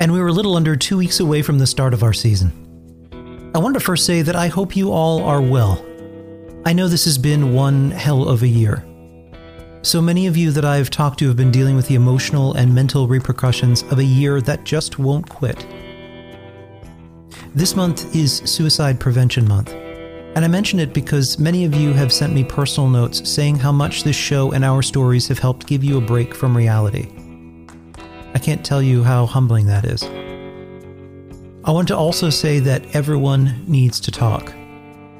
and we were a little under two weeks away from the start of our season. I wanted to first say that I hope you all are well. I know this has been one hell of a year. So many of you that I've talked to have been dealing with the emotional and mental repercussions of a year that just won't quit. This month is Suicide Prevention Month, and I mention it because many of you have sent me personal notes saying how much this show and our stories have helped give you a break from reality. I can't tell you how humbling that is. I want to also say that everyone needs to talk,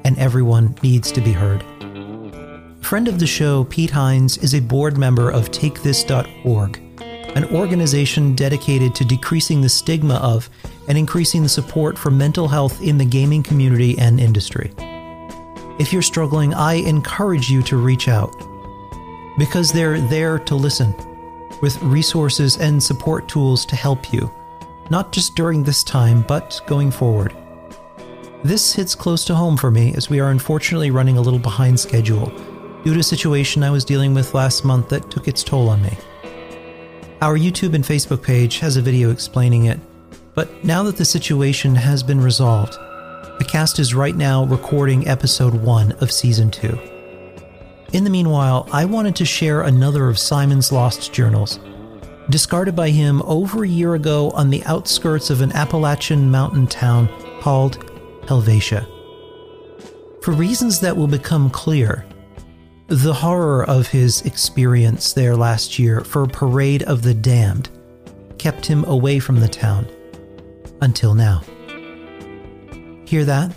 and everyone needs to be heard. Friend of the show, Pete Hines, is a board member of TakeThis.org, an organization dedicated to decreasing the stigma of and increasing the support for mental health in the gaming community and industry. If you're struggling, I encourage you to reach out because they're there to listen with resources and support tools to help you not just during this time, but going forward. This hits close to home for me as we are unfortunately running a little behind schedule due to a situation I was dealing with last month that took its toll on me. Our YouTube and Facebook page has a video explaining it, but now that the situation has been resolved, the cast is right now recording episode 1 of season 2. In the meanwhile, I wanted to share another of Simon's lost journals discarded by him over a year ago on the outskirts of an Appalachian mountain town called Helvetia. For reasons that will become clear, the horror of his experience there last year for a parade of the damned kept him away from the town until now. Hear that?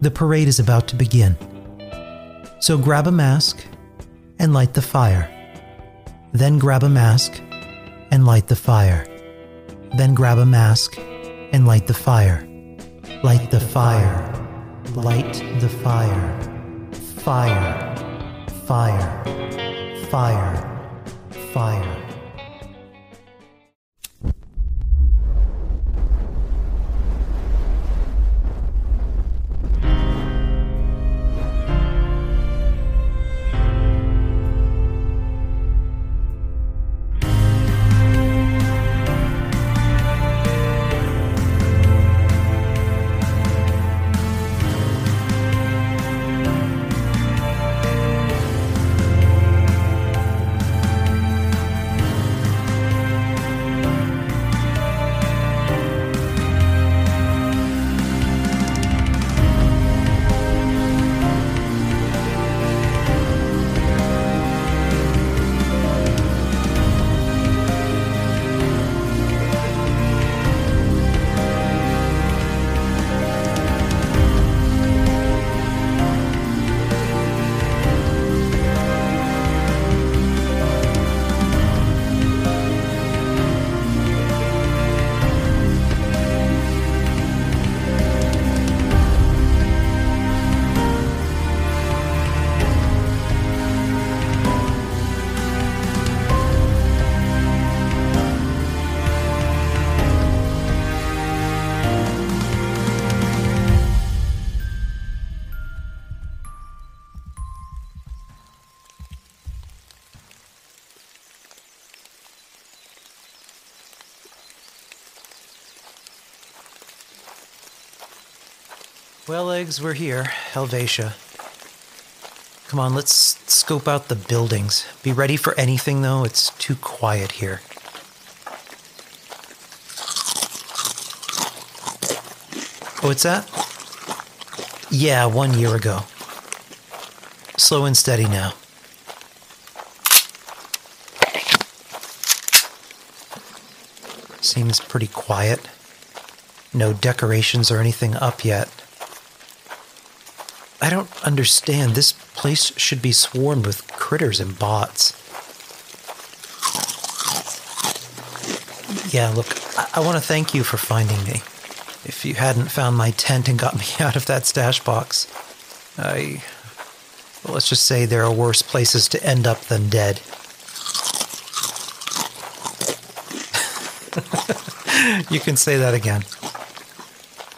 The parade is about to begin. So grab a mask and light the fire. Then grab a mask and light the fire. Then grab a mask and light the fire. Light the fire. Light the fire. Fire. Fire. Fire. Fire. Well, eggs, we're here, Helvetia. Come on, let's scope out the buildings. Be ready for anything, though. It's too quiet here. What's that? Yeah, one year ago. Slow and steady now. Seems pretty quiet. No decorations or anything up yet. I don't understand. This place should be swarmed with critters and bots. Yeah, look, I, I want to thank you for finding me. If you hadn't found my tent and got me out of that stash box, I. Well, let's just say there are worse places to end up than dead. you can say that again.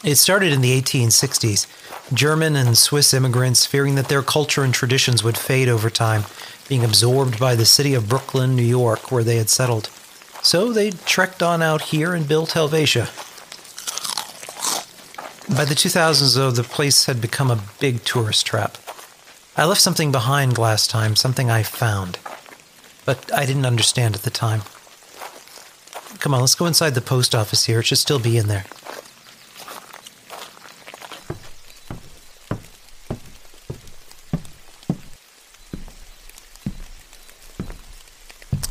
It started in the 1860s. German and Swiss immigrants, fearing that their culture and traditions would fade over time, being absorbed by the city of Brooklyn, New York, where they had settled. So they trekked on out here and built Helvetia. By the 2000s, though, the place had become a big tourist trap. I left something behind last time, something I found. But I didn't understand at the time. Come on, let's go inside the post office here. It should still be in there.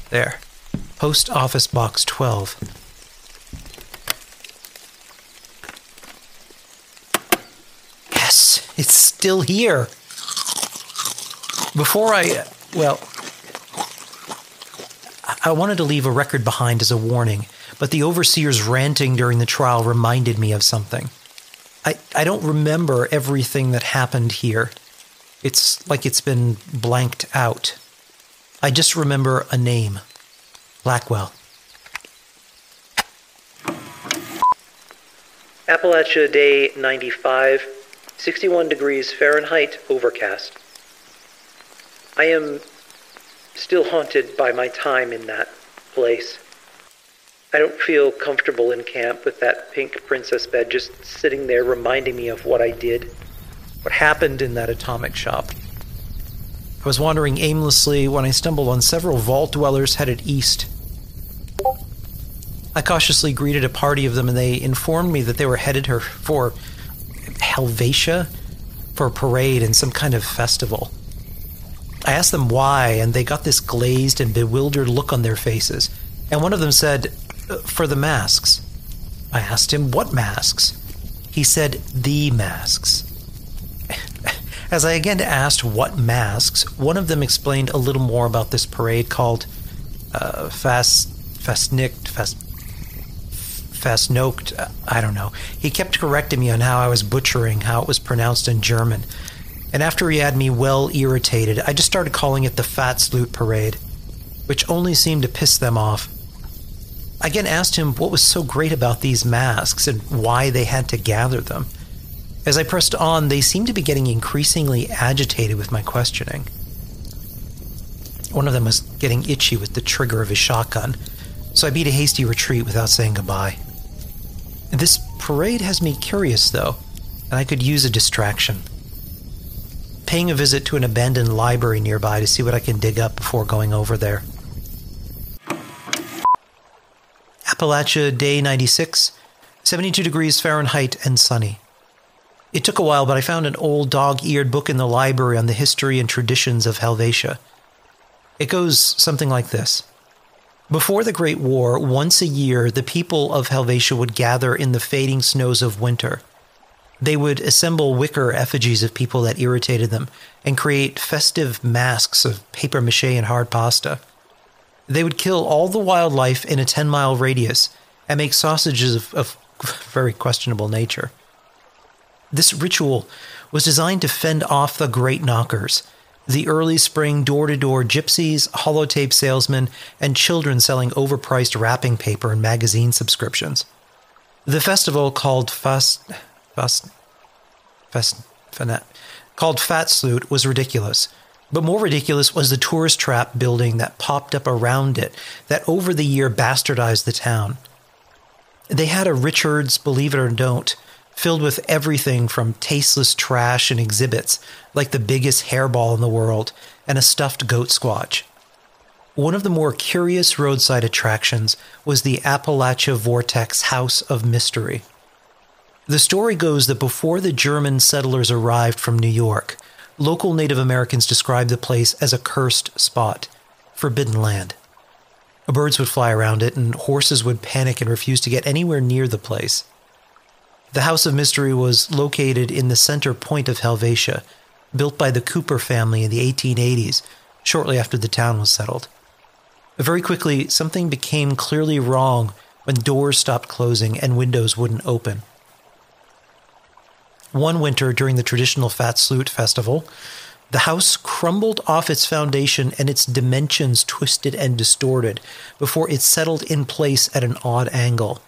There. Post Office Box 12. Yes, it's still here. Before I. Uh, well. I wanted to leave a record behind as a warning, but the overseer's ranting during the trial reminded me of something. I, I don't remember everything that happened here. It's like it's been blanked out. I just remember a name Blackwell. Appalachia day 95, 61 degrees Fahrenheit, overcast. I am still haunted by my time in that place. I don't feel comfortable in camp with that pink princess bed just sitting there reminding me of what I did, what happened in that atomic shop. I was wandering aimlessly when I stumbled on several vault dwellers headed east. I cautiously greeted a party of them, and they informed me that they were headed her for Helvetia for a parade and some kind of festival. I asked them why, and they got this glazed and bewildered look on their faces. And one of them said, For the masks. I asked him, What masks? He said, The masks. As I again asked what masks, one of them explained a little more about this parade called uh, Fastnocht. Uh, I don't know. He kept correcting me on how I was butchering how it was pronounced in German. And after he had me well irritated, I just started calling it the Fat Sloot Parade, which only seemed to piss them off. I again asked him what was so great about these masks and why they had to gather them. As I pressed on, they seemed to be getting increasingly agitated with my questioning. One of them was getting itchy with the trigger of his shotgun, so I beat a hasty retreat without saying goodbye. This parade has me curious, though, and I could use a distraction. Paying a visit to an abandoned library nearby to see what I can dig up before going over there. Appalachia, day 96, 72 degrees Fahrenheit and sunny. It took a while, but I found an old dog eared book in the library on the history and traditions of Helvetia. It goes something like this Before the Great War, once a year, the people of Helvetia would gather in the fading snows of winter. They would assemble wicker effigies of people that irritated them and create festive masks of paper mache and hard pasta. They would kill all the wildlife in a 10 mile radius and make sausages of, of very questionable nature. This ritual was designed to fend off the great knockers, the early spring door to door gypsies, holotape salesmen, and children selling overpriced wrapping paper and magazine subscriptions. The festival called Fast. Fast. Fast. Fanet, called Fat Sloot was ridiculous. But more ridiculous was the tourist trap building that popped up around it that over the year bastardized the town. They had a Richards, believe it or don't, filled with everything from tasteless trash and exhibits, like the biggest hairball in the world, and a stuffed goat squatch. One of the more curious roadside attractions was the Appalachia Vortex House of Mystery. The story goes that before the German settlers arrived from New York, local Native Americans described the place as a cursed spot, forbidden land. Birds would fly around it, and horses would panic and refuse to get anywhere near the place. The House of Mystery was located in the center point of Helvetia, built by the Cooper family in the 1880s, shortly after the town was settled. Very quickly, something became clearly wrong when doors stopped closing and windows wouldn't open. One winter during the traditional Fat Fatsloot festival, the house crumbled off its foundation and its dimensions twisted and distorted before it settled in place at an odd angle.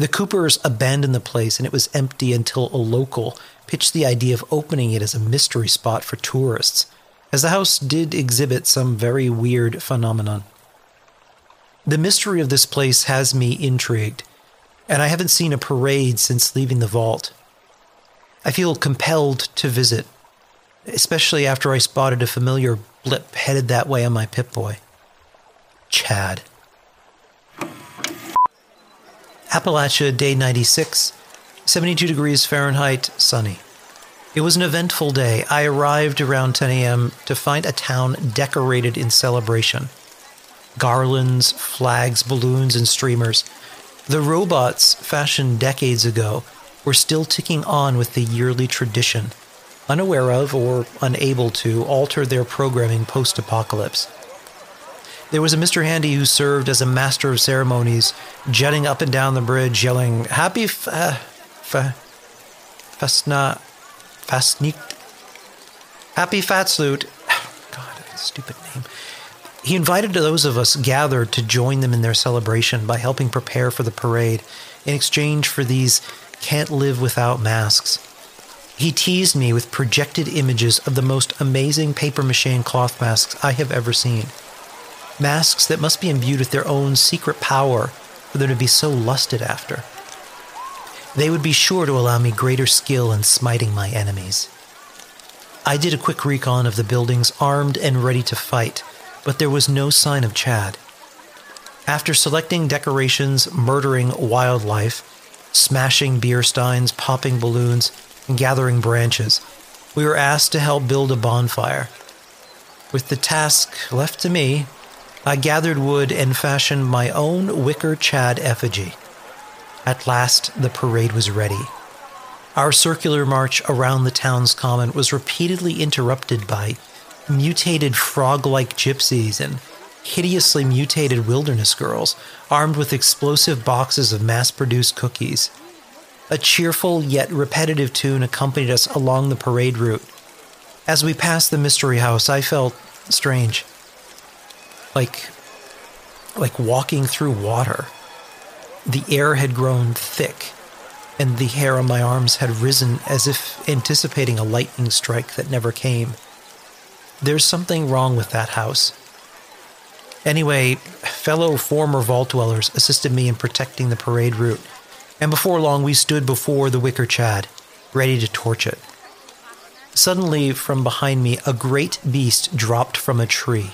The Coopers abandoned the place and it was empty until a local pitched the idea of opening it as a mystery spot for tourists, as the house did exhibit some very weird phenomenon. The mystery of this place has me intrigued, and I haven't seen a parade since leaving the vault. I feel compelled to visit, especially after I spotted a familiar blip headed that way on my Pip Boy. Chad. Appalachia, day 96, 72 degrees Fahrenheit, sunny. It was an eventful day. I arrived around 10 a.m. to find a town decorated in celebration. Garlands, flags, balloons, and streamers. The robots, fashioned decades ago, were still ticking on with the yearly tradition, unaware of or unable to alter their programming post apocalypse. There was a Mr. Handy who served as a master of ceremonies, jetting up and down the bridge, yelling, Happy f- uh, f- Fastna, Fastnicht, Happy Fatsloot. God, stupid name. He invited those of us gathered to join them in their celebration by helping prepare for the parade in exchange for these can't live without masks. He teased me with projected images of the most amazing paper mache and cloth masks I have ever seen masks that must be imbued with their own secret power for them to be so lusted after. They would be sure to allow me greater skill in smiting my enemies. I did a quick recon of the buildings armed and ready to fight, but there was no sign of Chad. After selecting decorations, murdering wildlife, smashing beer steins, popping balloons, and gathering branches, we were asked to help build a bonfire. With the task left to me, I gathered wood and fashioned my own wicker Chad effigy. At last, the parade was ready. Our circular march around the town's common was repeatedly interrupted by mutated frog like gypsies and hideously mutated wilderness girls armed with explosive boxes of mass produced cookies. A cheerful yet repetitive tune accompanied us along the parade route. As we passed the mystery house, I felt strange like like walking through water. The air had grown thick, and the hair on my arms had risen as if anticipating a lightning strike that never came. There's something wrong with that house. Anyway, fellow former vault dwellers assisted me in protecting the parade route, and before long we stood before the wicker chad, ready to torch it. Suddenly, from behind me, a great beast dropped from a tree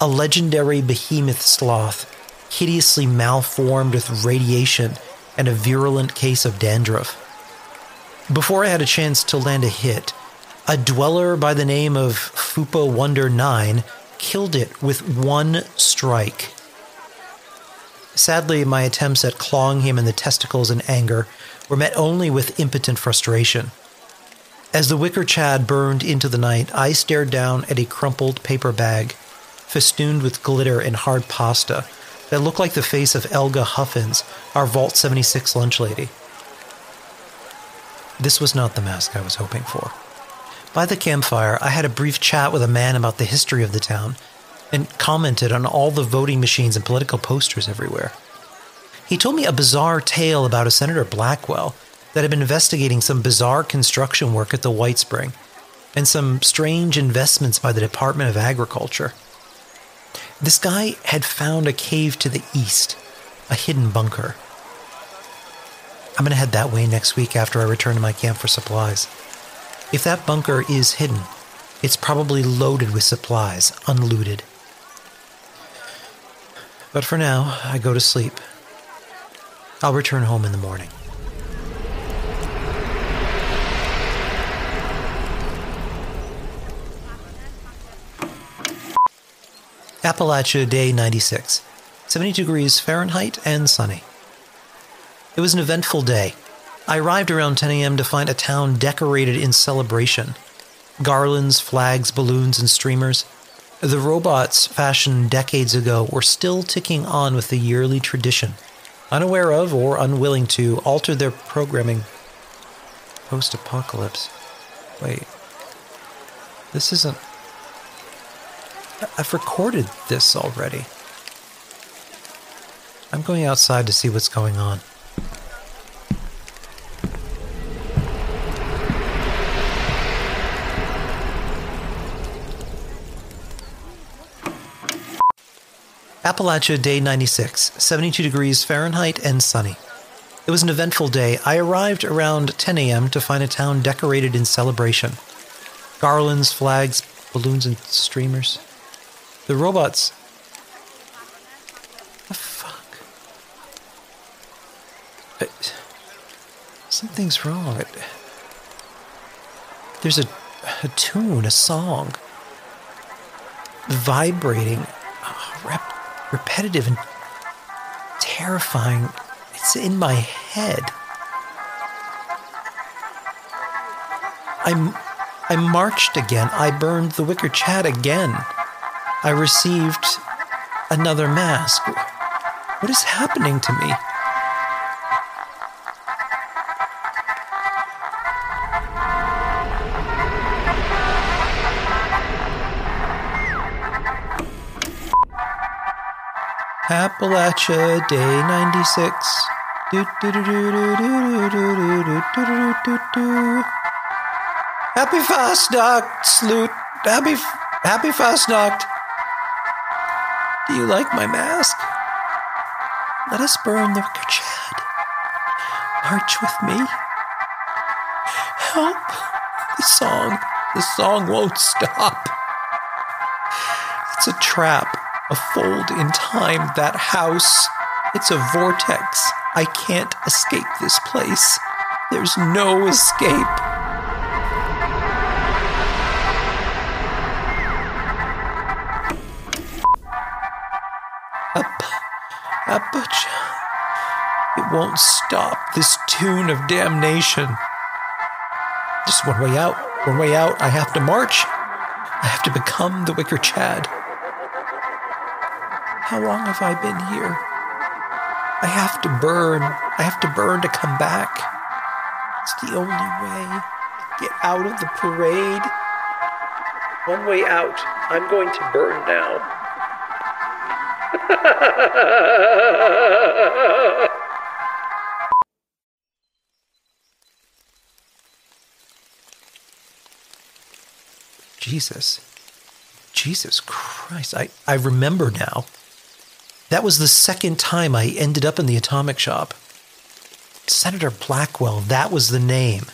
a legendary behemoth sloth, hideously malformed with radiation and a virulent case of dandruff. Before I had a chance to land a hit, a dweller by the name of Fupa Wonder 9 killed it with one strike. Sadly, my attempts at clawing him in the testicles in anger were met only with impotent frustration. As the wicker chad burned into the night, I stared down at a crumpled paper bag festooned with glitter and hard pasta that looked like the face of Elga Huffins, our Vault 76 lunch lady. This was not the mask I was hoping for. By the campfire, I had a brief chat with a man about the history of the town and commented on all the voting machines and political posters everywhere. He told me a bizarre tale about a Senator Blackwell that had been investigating some bizarre construction work at the Whitespring and some strange investments by the Department of Agriculture. This guy had found a cave to the east, a hidden bunker. I'm going to head that way next week after I return to my camp for supplies. If that bunker is hidden, it's probably loaded with supplies, unlooted. But for now, I go to sleep. I'll return home in the morning. Appalachia, day 96, 72 degrees Fahrenheit and sunny. It was an eventful day. I arrived around 10 a.m. to find a town decorated in celebration garlands, flags, balloons, and streamers. The robots fashioned decades ago were still ticking on with the yearly tradition, unaware of or unwilling to alter their programming post apocalypse. Wait. This isn't. I've recorded this already. I'm going outside to see what's going on. Appalachia, day 96, 72 degrees Fahrenheit and sunny. It was an eventful day. I arrived around 10 a.m. to find a town decorated in celebration. Garlands, flags, balloons, and streamers. The robots. The fuck? Something's wrong. There's a, a tune, a song, vibrating, uh, rep- repetitive and terrifying. It's in my head. I'm I marched again. I burned the wicker chat again. I received another mask. What is happening to me? Appalachia Day 96. Happy Fastnacht, Sloot. Happy, happy Fastnacht. Do you like my mask? Let us burn the wicker chad. March with me. Help. The song, the song won't stop. It's a trap a fold in time, that house. It's a vortex. I can't escape this place. There's no escape. Won't stop this tune of damnation. Just one way out, one way out. I have to march. I have to become the Wicker Chad. How long have I been here? I have to burn. I have to burn to come back. It's the only way. to Get out of the parade. One way out. I'm going to burn now. Jesus. Jesus Christ. I, I remember now. That was the second time I ended up in the atomic shop. Senator Blackwell, that was the name.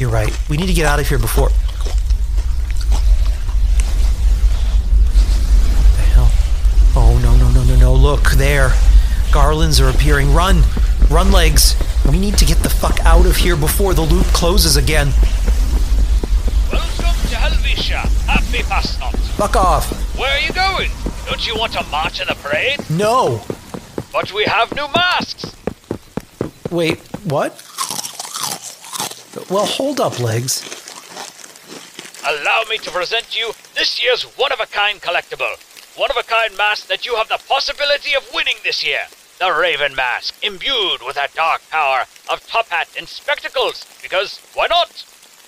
You're right. We need to get out of here before. What the hell? Oh, no, no, no, no, no. Look, there. Garlands are appearing. Run! Run, legs! We need to get the fuck out of here before the loop closes again. Helvetia. Happy Fastnacht. Fuck off. Where are you going? Don't you want to march in the parade? No. But we have new masks. Wait, what? Well, hold up, legs. Allow me to present you this year's one-of-a-kind collectible. One-of-a-kind mask that you have the possibility of winning this year. The Raven Mask, imbued with that dark power of top hat and spectacles. Because why not?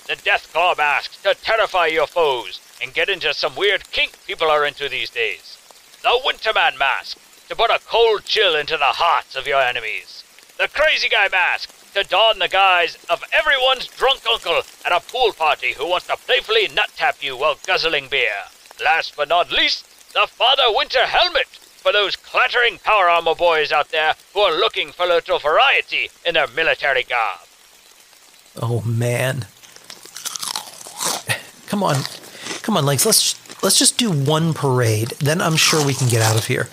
The Deathclaw Mask to terrify your foes and get into some weird kink people are into these days. The Winterman Mask to put a cold chill into the hearts of your enemies. The Crazy Guy Mask to don the guise of everyone's drunk uncle at a pool party who wants to playfully nut tap you while guzzling beer. Last but not least, the Father Winter Helmet for those clattering power armor boys out there who are looking for a little variety in their military garb. Oh man. Come on. Come on, legs. Let's let's just do one parade. Then I'm sure we can get out of here.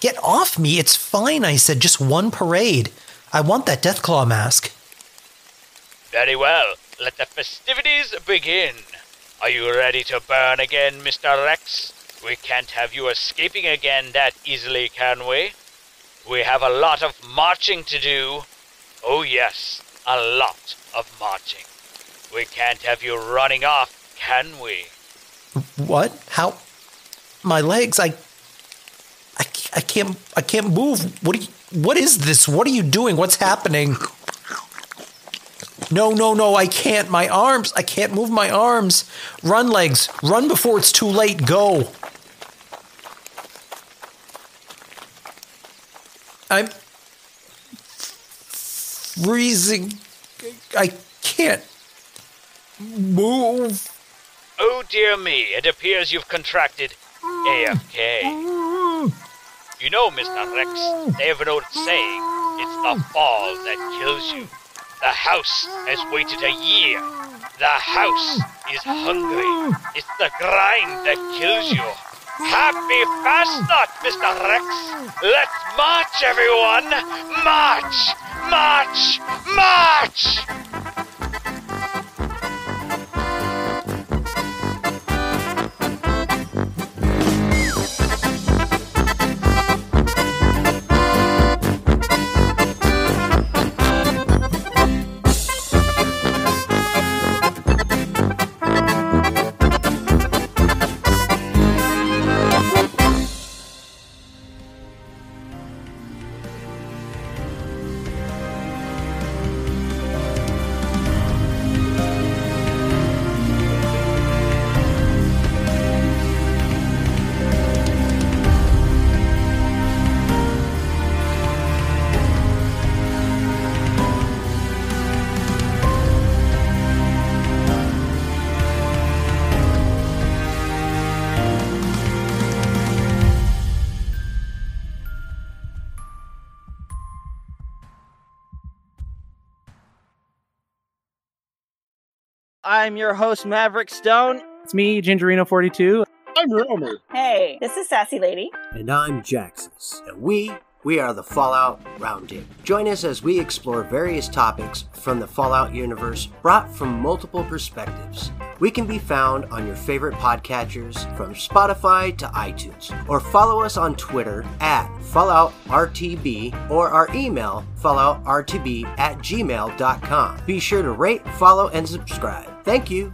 Get off me. It's fine, I said. Just one parade. I want that Deathclaw mask. Very well. Let the festivities begin. Are you ready to burn again, Mr. Rex? We can't have you escaping again that easily, can we? We have a lot of marching to do. Oh, yes, a lot of marching. We can't have you running off, can we? What? How? My legs? I. I I can't I can't move. What are you, what is this? What are you doing? What's happening? No, no, no, I can't. My arms. I can't move my arms. Run legs. Run before it's too late. Go. I'm freezing. I can't move. Oh dear me, it appears you've contracted AFK. You know, Mr. Rex, they have an old saying it's the fall that kills you. The house has waited a year. The house is hungry. It's the grind that kills you. Happy Fastnacht, Mr. Rex! Let's march, everyone! March! March! March! I'm your host, Maverick Stone. It's me, Gingerino42. I'm Romer. Hey, this is Sassy Lady. And I'm Jaxus, and we we are the Fallout Roundtable. Join us as we explore various topics from the Fallout universe brought from multiple perspectives. We can be found on your favorite podcatchers from Spotify to iTunes, or follow us on Twitter at FalloutRTB or our email falloutrtb at gmail.com. Be sure to rate, follow, and subscribe. Thank you.